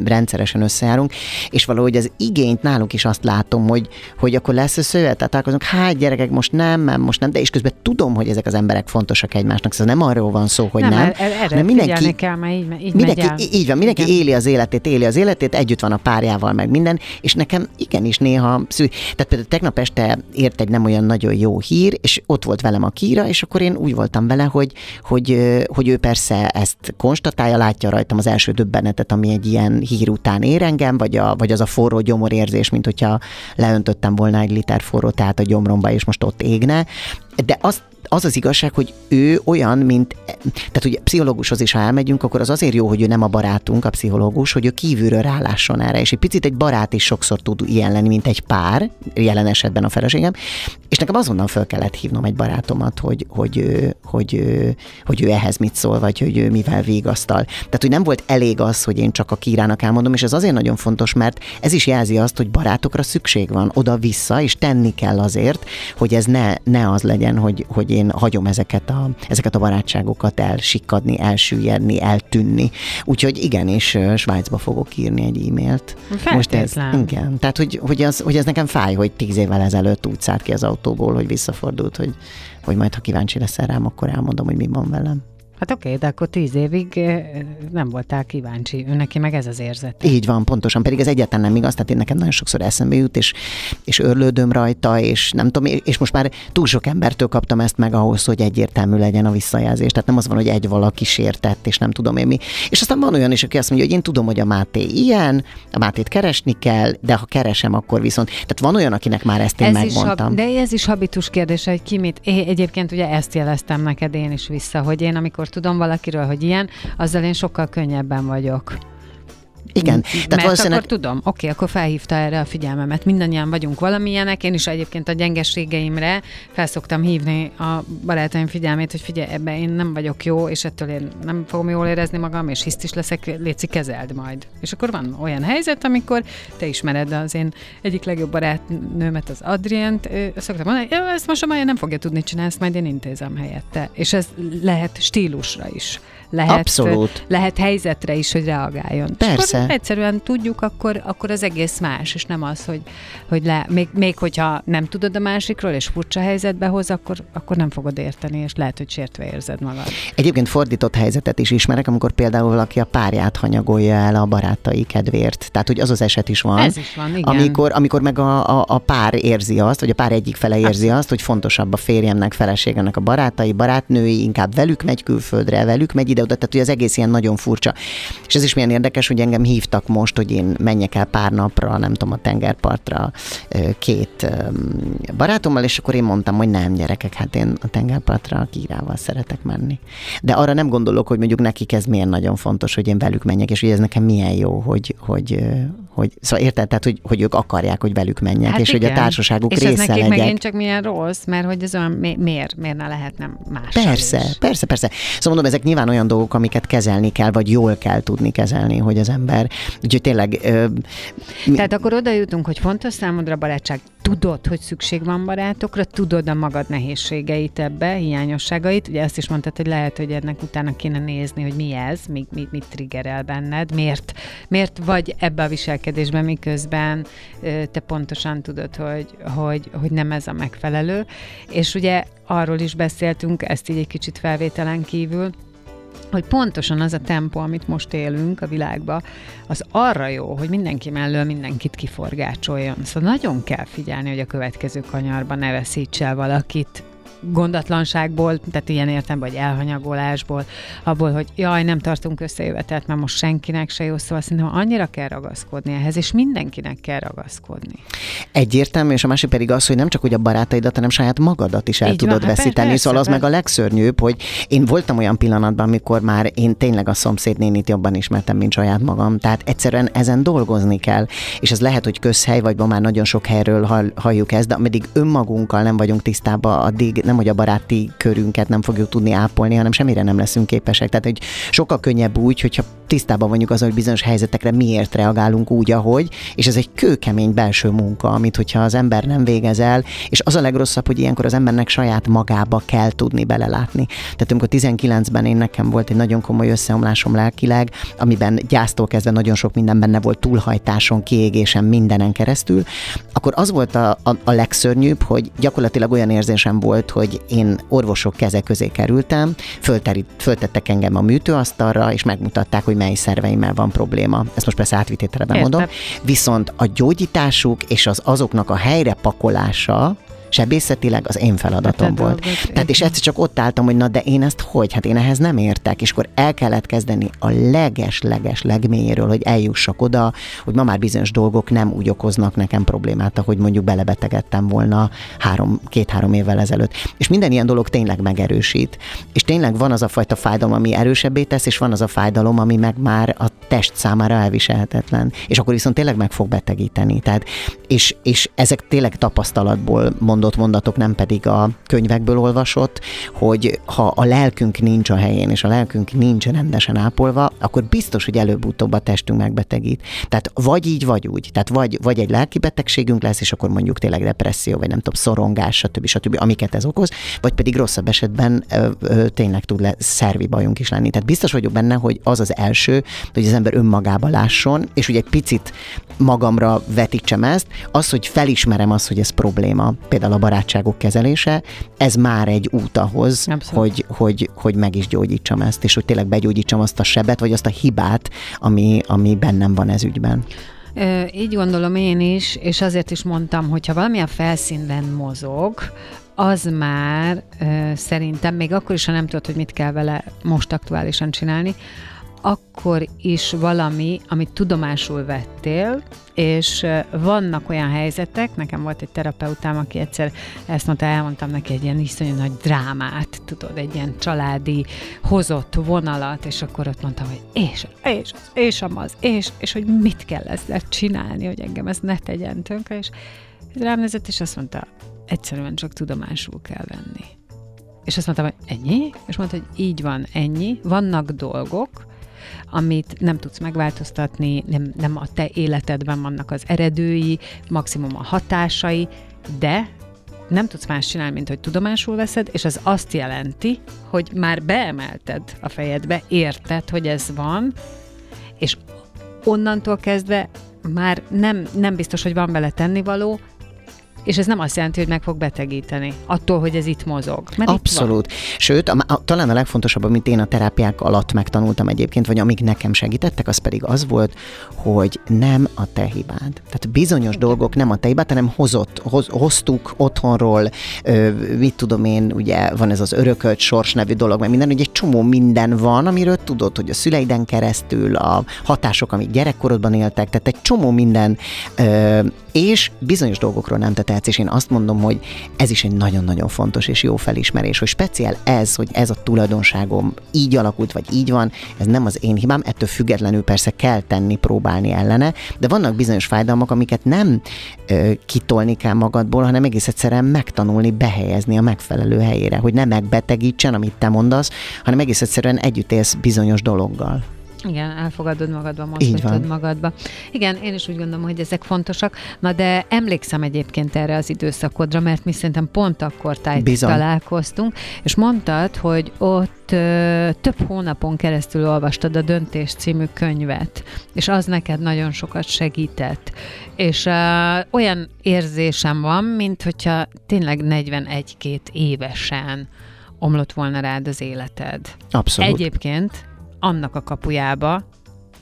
rendszeresen összejárunk, és valahogy az igényt nálunk is azt látom, hogy, hogy akkor lesz a szövet, tehát találkozunk, hát gyerekek, most nem, nem, most nem, de és közben tudom, hogy ezek az emberek fontosak egymásnak, szóval nem arról van szó, hogy nem. nem. Erre nem mindenki, kell, mert így, így mindenki, el. Így van, mindenki igen. éli az életét, éli az életét, együtt van a párjával, meg minden, és nekem igenis néha, tehát például tegnap este ért egy nem olyan nagyon jó hír, és ott volt velem a Kíra, és akkor én úgy voltam vele, hogy, hogy, hogy ő persze ezt konstatálja, látja rajtam az első döbbenetet, ami egy ilyen hír után ér engem, vagy, a, vagy az a forró gyomorérzés, mint hogyha leöntöttem volna egy liter forró tehát a gyomromba, és most ott égne. De azt az az igazság, hogy ő olyan, mint, tehát hogy pszichológushoz is, ha elmegyünk, akkor az azért jó, hogy ő nem a barátunk, a pszichológus, hogy ő kívülről rálásson erre, és egy picit egy barát is sokszor tud ilyen lenni, mint egy pár, jelen esetben a feleségem, és nekem azonnal föl kellett hívnom egy barátomat, hogy, hogy, hogy, hogy, hogy ő ehhez mit szól, vagy hogy ő mivel végasztal. Tehát, hogy nem volt elég az, hogy én csak a kírának elmondom, és ez azért nagyon fontos, mert ez is jelzi azt, hogy barátokra szükség van oda-vissza, és tenni kell azért, hogy ez ne, ne az legyen, hogy, hogy én hagyom ezeket a, ezeket a barátságokat elsikkadni, elsüllyedni, eltűnni. Úgyhogy igen, és Svájcba fogok írni egy e-mailt. Most ez, igen, tehát hogy, hogy, az, hogy ez nekem fáj, hogy tíz évvel ezelőtt úgy szállt ki az autóból, hogy visszafordult, hogy, hogy majd ha kíváncsi leszel rám, akkor elmondom, hogy mi van velem. Hát oké, de akkor tíz évig nem voltál kíváncsi. Ő neki meg ez az érzet. Így van, pontosan. Pedig ez egyáltalán nem igaz. Tehát én nekem nagyon sokszor eszembe jut, és, és örlődöm rajta, és nem tudom, és most már túl sok embertől kaptam ezt meg ahhoz, hogy egyértelmű legyen a visszajelzés. Tehát nem az van, hogy egy valaki sértett, és nem tudom én mi. És aztán van olyan is, aki azt mondja, hogy én tudom, hogy a Máté ilyen, a Mátét keresni kell, de ha keresem, akkor viszont. Tehát van olyan, akinek már ezt én ez megmondtam. Is, de ez is habitus kérdése, hogy ki mit. É, egyébként ugye ezt jeleztem neked én is vissza, hogy én amikor tudom valakiről, hogy ilyen, azzal én sokkal könnyebben vagyok. Igen. Tehát Mert valószínűleg... akkor tudom, oké, akkor felhívta erre a figyelmemet. Mindannyian vagyunk valamilyenek, én is egyébként a gyengeségeimre felszoktam hívni a barátaim figyelmét, hogy figyelj, ebben én nem vagyok jó, és ettől én nem fogom jól érezni magam, és hiszt is leszek, léci kezeld majd. És akkor van olyan helyzet, amikor te ismered az én egyik legjobb barátnőmet, az Adrient, szoktam mondani, hogy ezt most a Maja nem fogja tudni csinálni, ezt majd én intézem helyette. És ez lehet stílusra is lehet, Abszolút. lehet helyzetre is, hogy reagáljon. Persze. És egyszerűen tudjuk, akkor, akkor az egész más, és nem az, hogy, hogy le, még, még hogyha nem tudod a másikról, és furcsa helyzetbe hoz, akkor, akkor nem fogod érteni, és lehet, hogy sértve érzed magad. Egyébként fordított helyzetet is ismerek, amikor például valaki a párját hanyagolja el a barátai kedvéért. Tehát, hogy az az eset is van. Ez is van, igen. Amikor, amikor meg a, a, a pár érzi azt, vagy a pár egyik fele érzi azt, hogy fontosabb a férjemnek, feleségemnek a barátai, barátnői, inkább velük megy külföldre, velük megy ide-oda, tehát hogy az egész ilyen nagyon furcsa. És ez is milyen érdekes, hogy engem hívtak most, hogy én menjek el pár napra, nem tudom, a tengerpartra két barátommal, és akkor én mondtam, hogy nem, gyerekek, hát én a tengerpartra a kírával szeretek menni. De arra nem gondolok, hogy mondjuk nekik ez milyen nagyon fontos, hogy én velük menjek, és hogy ez nekem milyen jó, hogy, hogy, hogy szóval érted, tehát, hogy, hogy ők akarják, hogy velük menjek, hát és igen. hogy a társaságuk és része legyek. megint csak milyen rossz, mert hogy ez olyan, miért, miért ne lehetne más? Persze, is. persze, persze. Szóval mondom, ezek nyilván olyan dolgok, amiket kezelni kell, vagy jól kell tudni kezelni, hogy az ember, úgyhogy tényleg... Ö, mi... Tehát akkor oda jutunk, hogy fontos számodra barátság, tudod, hogy szükség van barátokra, tudod a magad nehézségeit ebbe, hiányosságait. Ugye azt is mondtad, hogy lehet, hogy ennek utána kéne nézni, hogy mi ez, mi, mi, mit triggerel benned, miért, miért vagy ebbe a viselkedésben, miközben te pontosan tudod, hogy, hogy, hogy nem ez a megfelelő. És ugye arról is beszéltünk, ezt így egy kicsit felvételen kívül, hogy pontosan az a tempó, amit most élünk a világba, az arra jó, hogy mindenki mellől mindenkit kiforgácsoljon. Szóval nagyon kell figyelni, hogy a következő kanyarban ne veszíts el valakit, gondatlanságból, tehát ilyen értem, vagy elhanyagolásból, abból, hogy jaj, nem tartunk összejövetelt, mert most senkinek se jó, szóval szerintem annyira kell ragaszkodni ehhez, és mindenkinek kell ragaszkodni. Egyértelmű, és a másik pedig az, hogy nem csak hogy a barátaidat, hanem saját magadat is el Így tudod van, hát veszíteni, persze, szóval az persze. meg a legszörnyűbb, hogy én voltam olyan pillanatban, amikor már én tényleg a szomszédnénit jobban ismertem, mint saját magam, tehát egyszerűen ezen dolgozni kell, és ez lehet, hogy közhely, vagy ma már nagyon sok helyről halljuk ezt, de ameddig önmagunkkal nem vagyunk tisztában, addig nem, hogy a baráti körünket nem fogjuk tudni ápolni, hanem semmire nem leszünk képesek. Tehát, hogy sokkal könnyebb úgy, hogyha tisztában vagyunk az, hogy bizonyos helyzetekre miért reagálunk úgy, ahogy, és ez egy kőkemény belső munka, amit hogyha az ember nem végez el, és az a legrosszabb, hogy ilyenkor az embernek saját magába kell tudni belelátni. Tehát amikor 19-ben én nekem volt egy nagyon komoly összeomlásom lelkileg, amiben gyásztól kezdve nagyon sok minden benne volt, túlhajtáson, kiégésen, mindenen keresztül, akkor az volt a, a, a legszörnyűbb, hogy gyakorlatilag olyan érzésem volt, hogy én orvosok keze közé kerültem, fölterít, föltettek engem a műtőasztalra, és megmutatták, hogy mely szerveimmel van probléma. Ezt most persze átvitételeben mondom. Viszont a gyógyításuk és az azoknak a helyre pakolása, sebészetileg az én feladatom hát, volt. Dolgot, Tehát és egyszer csak ott álltam, hogy na de én ezt hogy? Hát én ehhez nem értek. És akkor el kellett kezdeni a leges-leges legmélyéről, hogy eljussak oda, hogy ma már bizonyos dolgok nem úgy okoznak nekem problémát, ahogy mondjuk belebetegedtem volna három, két-három évvel ezelőtt. És minden ilyen dolog tényleg megerősít. És tényleg van az a fajta fájdalom, ami erősebbé tesz, és van az a fájdalom, ami meg már a test számára elviselhetetlen. És akkor viszont tényleg meg fog betegíteni. Tehát, és, és ezek tényleg tapasztalatból mondott mondatok, nem pedig a könyvekből olvasott, hogy ha a lelkünk nincs a helyén, és a lelkünk nincs rendesen ápolva, akkor biztos, hogy előbb-utóbb a testünk megbetegít. Tehát vagy így, vagy úgy. Tehát vagy, vagy egy lelki betegségünk lesz, és akkor mondjuk tényleg depresszió, vagy nem tudom, szorongás, stb. stb., amiket ez okoz, vagy pedig rosszabb esetben ö, ö, tényleg tud le szervi bajunk is lenni. Tehát biztos vagyok benne, hogy az az első, hogy az ember önmagába lásson, és hogy egy picit magamra vetítsem ezt, az, hogy felismerem azt, hogy ez probléma. Például ezáltal a barátságok kezelése, ez már egy út ahhoz, hogy, hogy, hogy meg is gyógyítsam ezt, és hogy tényleg begyógyítsam azt a sebet, vagy azt a hibát, ami, ami bennem van ez ügyben. Így gondolom én is, és azért is mondtam, hogy ha valamilyen felszínben mozog, az már szerintem, még akkor is, ha nem tudod, hogy mit kell vele most aktuálisan csinálni, akkor is valami, amit tudomásul vettél, és vannak olyan helyzetek, nekem volt egy terapeutám, aki egyszer ezt mondta, elmondtam neki egy ilyen iszonyú nagy drámát, tudod, egy ilyen családi hozott vonalat, és akkor ott mondtam, hogy és, és, és amaz, és, és hogy mit kell ezzel csinálni, hogy engem ez ne tegyen tönkre, és rám nézett, és azt mondta, egyszerűen csak tudomásul kell venni. És azt mondtam, hogy ennyi? És mondta, hogy így van, ennyi. Vannak dolgok, amit nem tudsz megváltoztatni, nem, nem a te életedben vannak az eredői, maximum a hatásai, de nem tudsz más csinálni, mint hogy tudomásul veszed, és az azt jelenti, hogy már beemelted a fejedbe, érted, hogy ez van, és onnantól kezdve már nem, nem biztos, hogy van vele tennivaló, és ez nem azt jelenti, hogy meg fog betegíteni, attól, hogy ez itt mozog. Mert Abszolút. Itt Sőt, a, a, talán a legfontosabb, amit én a terápiák alatt megtanultam egyébként, vagy amik nekem segítettek, az pedig az volt, hogy nem a te hibád. Tehát bizonyos Igen. dolgok nem a te hibád, hanem hozott, hoz, hoztuk otthonról, ö, mit tudom én, ugye van ez az örökölt sors nevű dolog, mert minden, ugye egy csomó minden van, amiről tudod, hogy a szüleiden keresztül, a hatások, amik gyerekkorodban éltek, tehát egy csomó minden, ö, és bizonyos dolgokról nem te tehetsz, és én azt mondom, hogy ez is egy nagyon-nagyon fontos és jó felismerés, hogy speciál ez, hogy ez a tulajdonságom így alakult, vagy így van, ez nem az én hibám, ettől függetlenül persze kell tenni, próbálni ellene, de vannak bizonyos fájdalmak, amiket nem ö, kitolni kell magadból, hanem egész egyszerűen megtanulni, behelyezni a megfelelő helyére, hogy ne megbetegítsen, amit te mondasz, hanem egész egyszerűen együtt élsz bizonyos dologgal. Igen, elfogadod magadba, mozgatod magadba. Igen, én is úgy gondolom, hogy ezek fontosak. Na de emlékszem egyébként erre az időszakodra, mert mi szerintem pont akkor tájt találkoztunk, és mondtad, hogy ott ö, több hónapon keresztül olvastad a Döntés című könyvet, és az neked nagyon sokat segített. És ö, olyan érzésem van, mint hogyha tényleg 41-2 évesen omlott volna rád az életed. Abszolút. Egyébként annak a kapujába,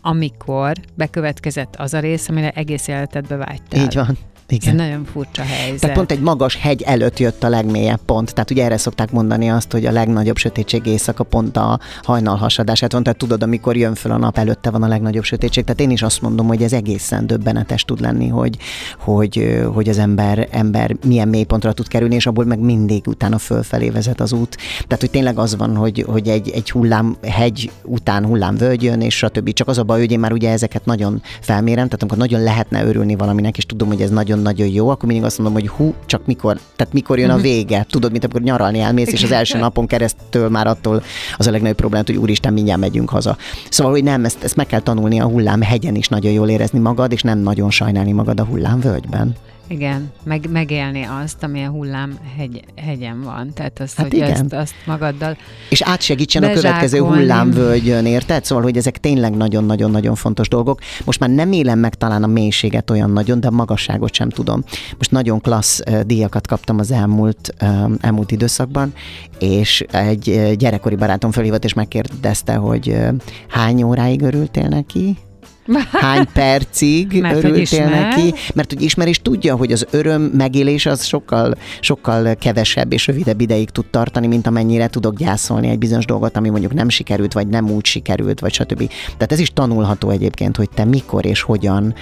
amikor bekövetkezett az a rész, amire egész életedbe vágytál. Így van. Igen. Ez nagyon furcsa helyzet. Tehát pont egy magas hegy előtt jött a legmélyebb pont. Tehát ugye erre szokták mondani azt, hogy a legnagyobb sötétség éjszaka pont a hajnal hasadását van. Tehát tudod, amikor jön föl a nap, előtte van a legnagyobb sötétség. Tehát én is azt mondom, hogy ez egészen döbbenetes tud lenni, hogy, hogy, hogy az ember, ember milyen mélypontra tud kerülni, és abból meg mindig utána fölfelé vezet az út. Tehát, hogy tényleg az van, hogy, hogy egy, egy hullám hegy után hullám jön, és stb. Csak az a baj, hogy én már ugye ezeket nagyon felmérem, tehát amikor nagyon lehetne örülni valaminek, és tudom, hogy ez nagyon nagyon-nagyon jó, akkor mindig azt mondom, hogy hú, csak mikor, tehát mikor jön a mhm. vége. Tudod, mint amikor nyaralni elmész, és az első napon keresztül már attól az a legnagyobb probléma, hogy úristen, mindjárt megyünk haza. Szóval, hogy nem, ezt, ezt meg kell tanulni a hullám hegyen is nagyon jól érezni magad, és nem nagyon sajnálni magad a hullám völgyben. Igen, meg, megélni azt, ami a hullám hegy, hegyen van. Tehát azt, hát hogy igen. Ezt, azt magaddal És átsegítsen a következő hullámvölgyön, érted? Szóval, hogy ezek tényleg nagyon-nagyon-nagyon fontos dolgok. Most már nem élem meg talán a mélységet olyan nagyon, de a magasságot sem tudom. Most nagyon klassz díjakat kaptam az elmúlt, elmúlt időszakban, és egy gyerekkori barátom felhívott, és megkérdezte, hogy hány óráig örültél neki? <laughs> hány percig mert örültél neki, mert hogy ismer és tudja, hogy az öröm megélés az sokkal, sokkal kevesebb és rövidebb ideig tud tartani, mint amennyire tudok gyászolni egy bizonyos dolgot, ami mondjuk nem sikerült, vagy nem úgy sikerült, vagy stb. Tehát ez is tanulható egyébként, hogy te mikor és hogyan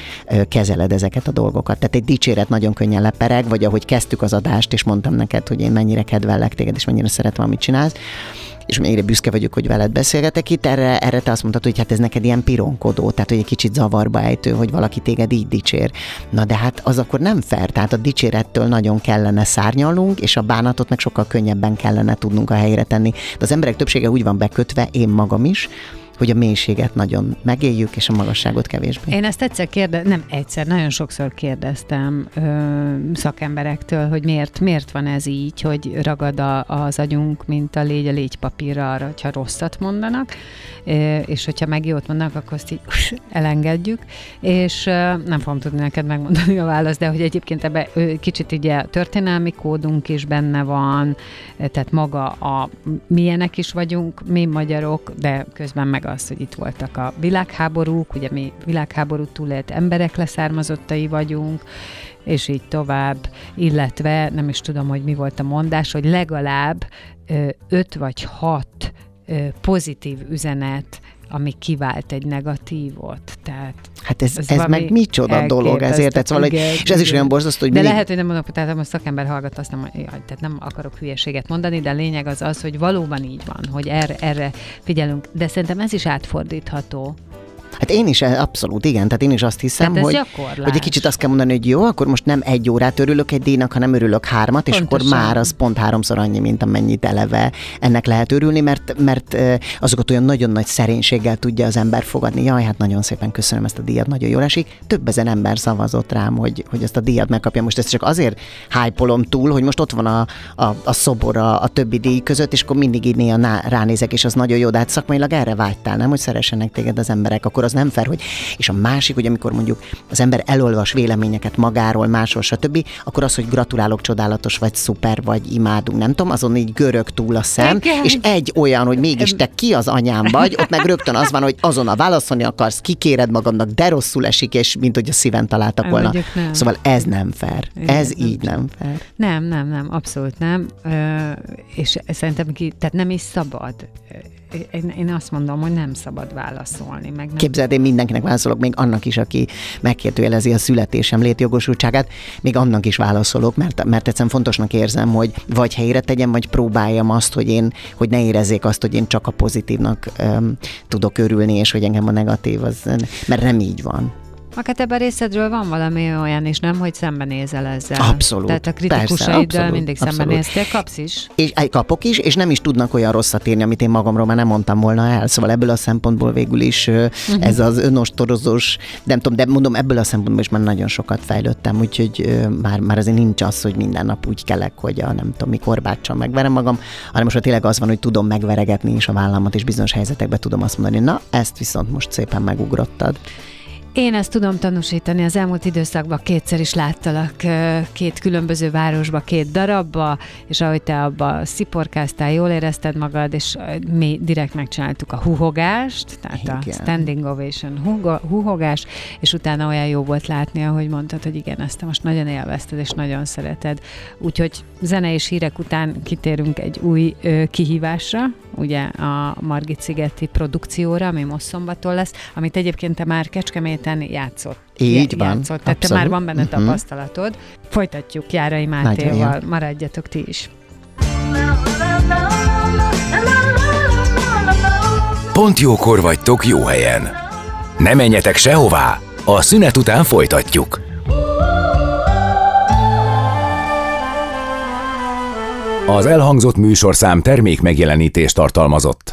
kezeled ezeket a dolgokat. Tehát egy dicséret nagyon könnyen lepereg, vagy ahogy kezdtük az adást, és mondtam neked, hogy én mennyire kedvellek téged, és mennyire szeretem, amit csinálsz és mennyire büszke vagyok, hogy veled beszélgetek itt, erre, erre te azt mondtad, hogy hát ez neked ilyen pironkodó, tehát hogy egy kicsit zavarba ejtő, hogy valaki téged így dicsér. Na de hát az akkor nem fair, tehát a dicsérettől nagyon kellene szárnyalnunk, és a bánatot meg sokkal könnyebben kellene tudnunk a helyre tenni. De az emberek többsége úgy van bekötve, én magam is, hogy a mélységet nagyon megéljük, és a magasságot kevésbé. Én ezt egyszer kérde, nem egyszer, nagyon sokszor kérdeztem ö, szakemberektől, hogy miért, miért van ez így, hogy ragad a, az agyunk, mint a légy a légypapírra arra, hogyha rosszat mondanak, és hogyha meg jót mondanak, akkor azt így elengedjük, és nem fogom tudni neked megmondani a választ, de hogy egyébként ebbe kicsit ugye történelmi kódunk is benne van, tehát maga a milyenek is vagyunk, mi magyarok, de közben meg az, hogy itt voltak a világháborúk, ugye mi világháborút túlélt emberek leszármazottai vagyunk, és így tovább, illetve nem is tudom, hogy mi volt a mondás, hogy legalább öt vagy hat pozitív üzenet, ami kivált egy negatívot. Tehát Hát ez, ez, ez meg micsoda dolog, ezért tehát szóval, igen, és ez is olyan borzasztó, hogy De mindig... lehet, hogy nem mondok, tehát a szakember hallgat, azt nem, jaj, tehát nem akarok hülyeséget mondani, de a lényeg az az, hogy valóban így van, hogy erre, erre figyelünk. De szerintem ez is átfordítható Hát én is, abszolút, igen, tehát én is azt hiszem, hogy, hogy egy kicsit azt kell mondani, hogy jó, akkor most nem egy órát örülök egy díjnak, hanem örülök hármat, és Pontosan. akkor már az pont háromszor annyi, mint amennyit eleve ennek lehet örülni, mert, mert azokat olyan nagyon nagy szerénységgel tudja az ember fogadni. Jaj, hát nagyon szépen köszönöm ezt a díjat, nagyon jól esik. Több ezen ember szavazott rám, hogy, hogy ezt a díjat megkapja. Most ezt csak azért hájpolom túl, hogy most ott van a, a, a szobor a, a többi díj között, és akkor mindig így néha ránézek, és az nagyon jó, de hát szakmailag erre vágytál, nem, hogy szeressenek téged az emberek, akkor az nem fair, hogy és a másik, hogy amikor mondjuk az ember elolvas véleményeket magáról, másról, stb., akkor az, hogy gratulálok, csodálatos vagy, szuper vagy, imádunk, nem tudom, azon így görög túl a szem, Igen. és egy olyan, hogy mégis te ki az anyám vagy, ott meg rögtön az van, hogy azon a válaszolni akarsz, kikéred magadnak, de rosszul esik, és mint hogy a szíven találtak volna. Nem. Szóval ez nem fair. Igen, ez nem. így nem fair. Nem, nem, nem, abszolút nem. Ö, és szerintem ki, tehát nem is szabad én, én azt mondom, hogy nem szabad válaszolni. Meg nem... Képzeld, én mindenkinek válaszolok, még annak is, aki megkérdőjelezi a születésem létjogosultságát, még annak is válaszolok, mert, mert egyszerűen fontosnak érzem, hogy vagy helyre tegyem, vagy próbáljam azt, hogy én, hogy ne érezzék azt, hogy én csak a pozitívnak um, tudok örülni, és hogy engem a negatív, az, mert nem így van. Hát ebben részedről van valami olyan is, nem, hogy szembenézel ezzel. Abszolút. Tehát a kritikusaiddal mindig szembenéztél, kapsz is. És kapok is, és nem is tudnak olyan rosszat írni, amit én magamról már nem mondtam volna el. Szóval ebből a szempontból végül is uh-huh. ez az önostorozós, nem tudom, de mondom, ebből a szempontból is már nagyon sokat fejlődtem, úgyhogy már, már azért nincs az, hogy minden nap úgy kelek, hogy a nem tudom, mikor báccsal megverem magam, hanem most tényleg az van, hogy tudom megveregetni is a vállamat, és bizonyos helyzetekben tudom azt mondani, na, ezt viszont most szépen megugrottad. Én ezt tudom tanúsítani, az elmúlt időszakban kétszer is láttalak két különböző városba, két darabba, és ahogy te abba sziporkáztál, jól érezted magad, és mi direkt megcsináltuk a huhogást, tehát igen. a standing ovation huhogás, és utána olyan jó volt látni, ahogy mondtad, hogy igen, ezt te most nagyon élvezted, és nagyon szereted. Úgyhogy zene és hírek után kitérünk egy új ö, kihívásra, ugye a Margit Szigeti produkcióra, ami most szombaton lesz, amit egyébként te már Kecskeméten játszott. Így van. Játszott, tehát te már van benne uh-huh. tapasztalatod. Folytatjuk Járai Mátéval, maradjatok ti is. Pont jókor vagytok jó helyen. Ne menjetek sehová, a szünet után folytatjuk. Az elhangzott műsorszám termék megjelenítést tartalmazott.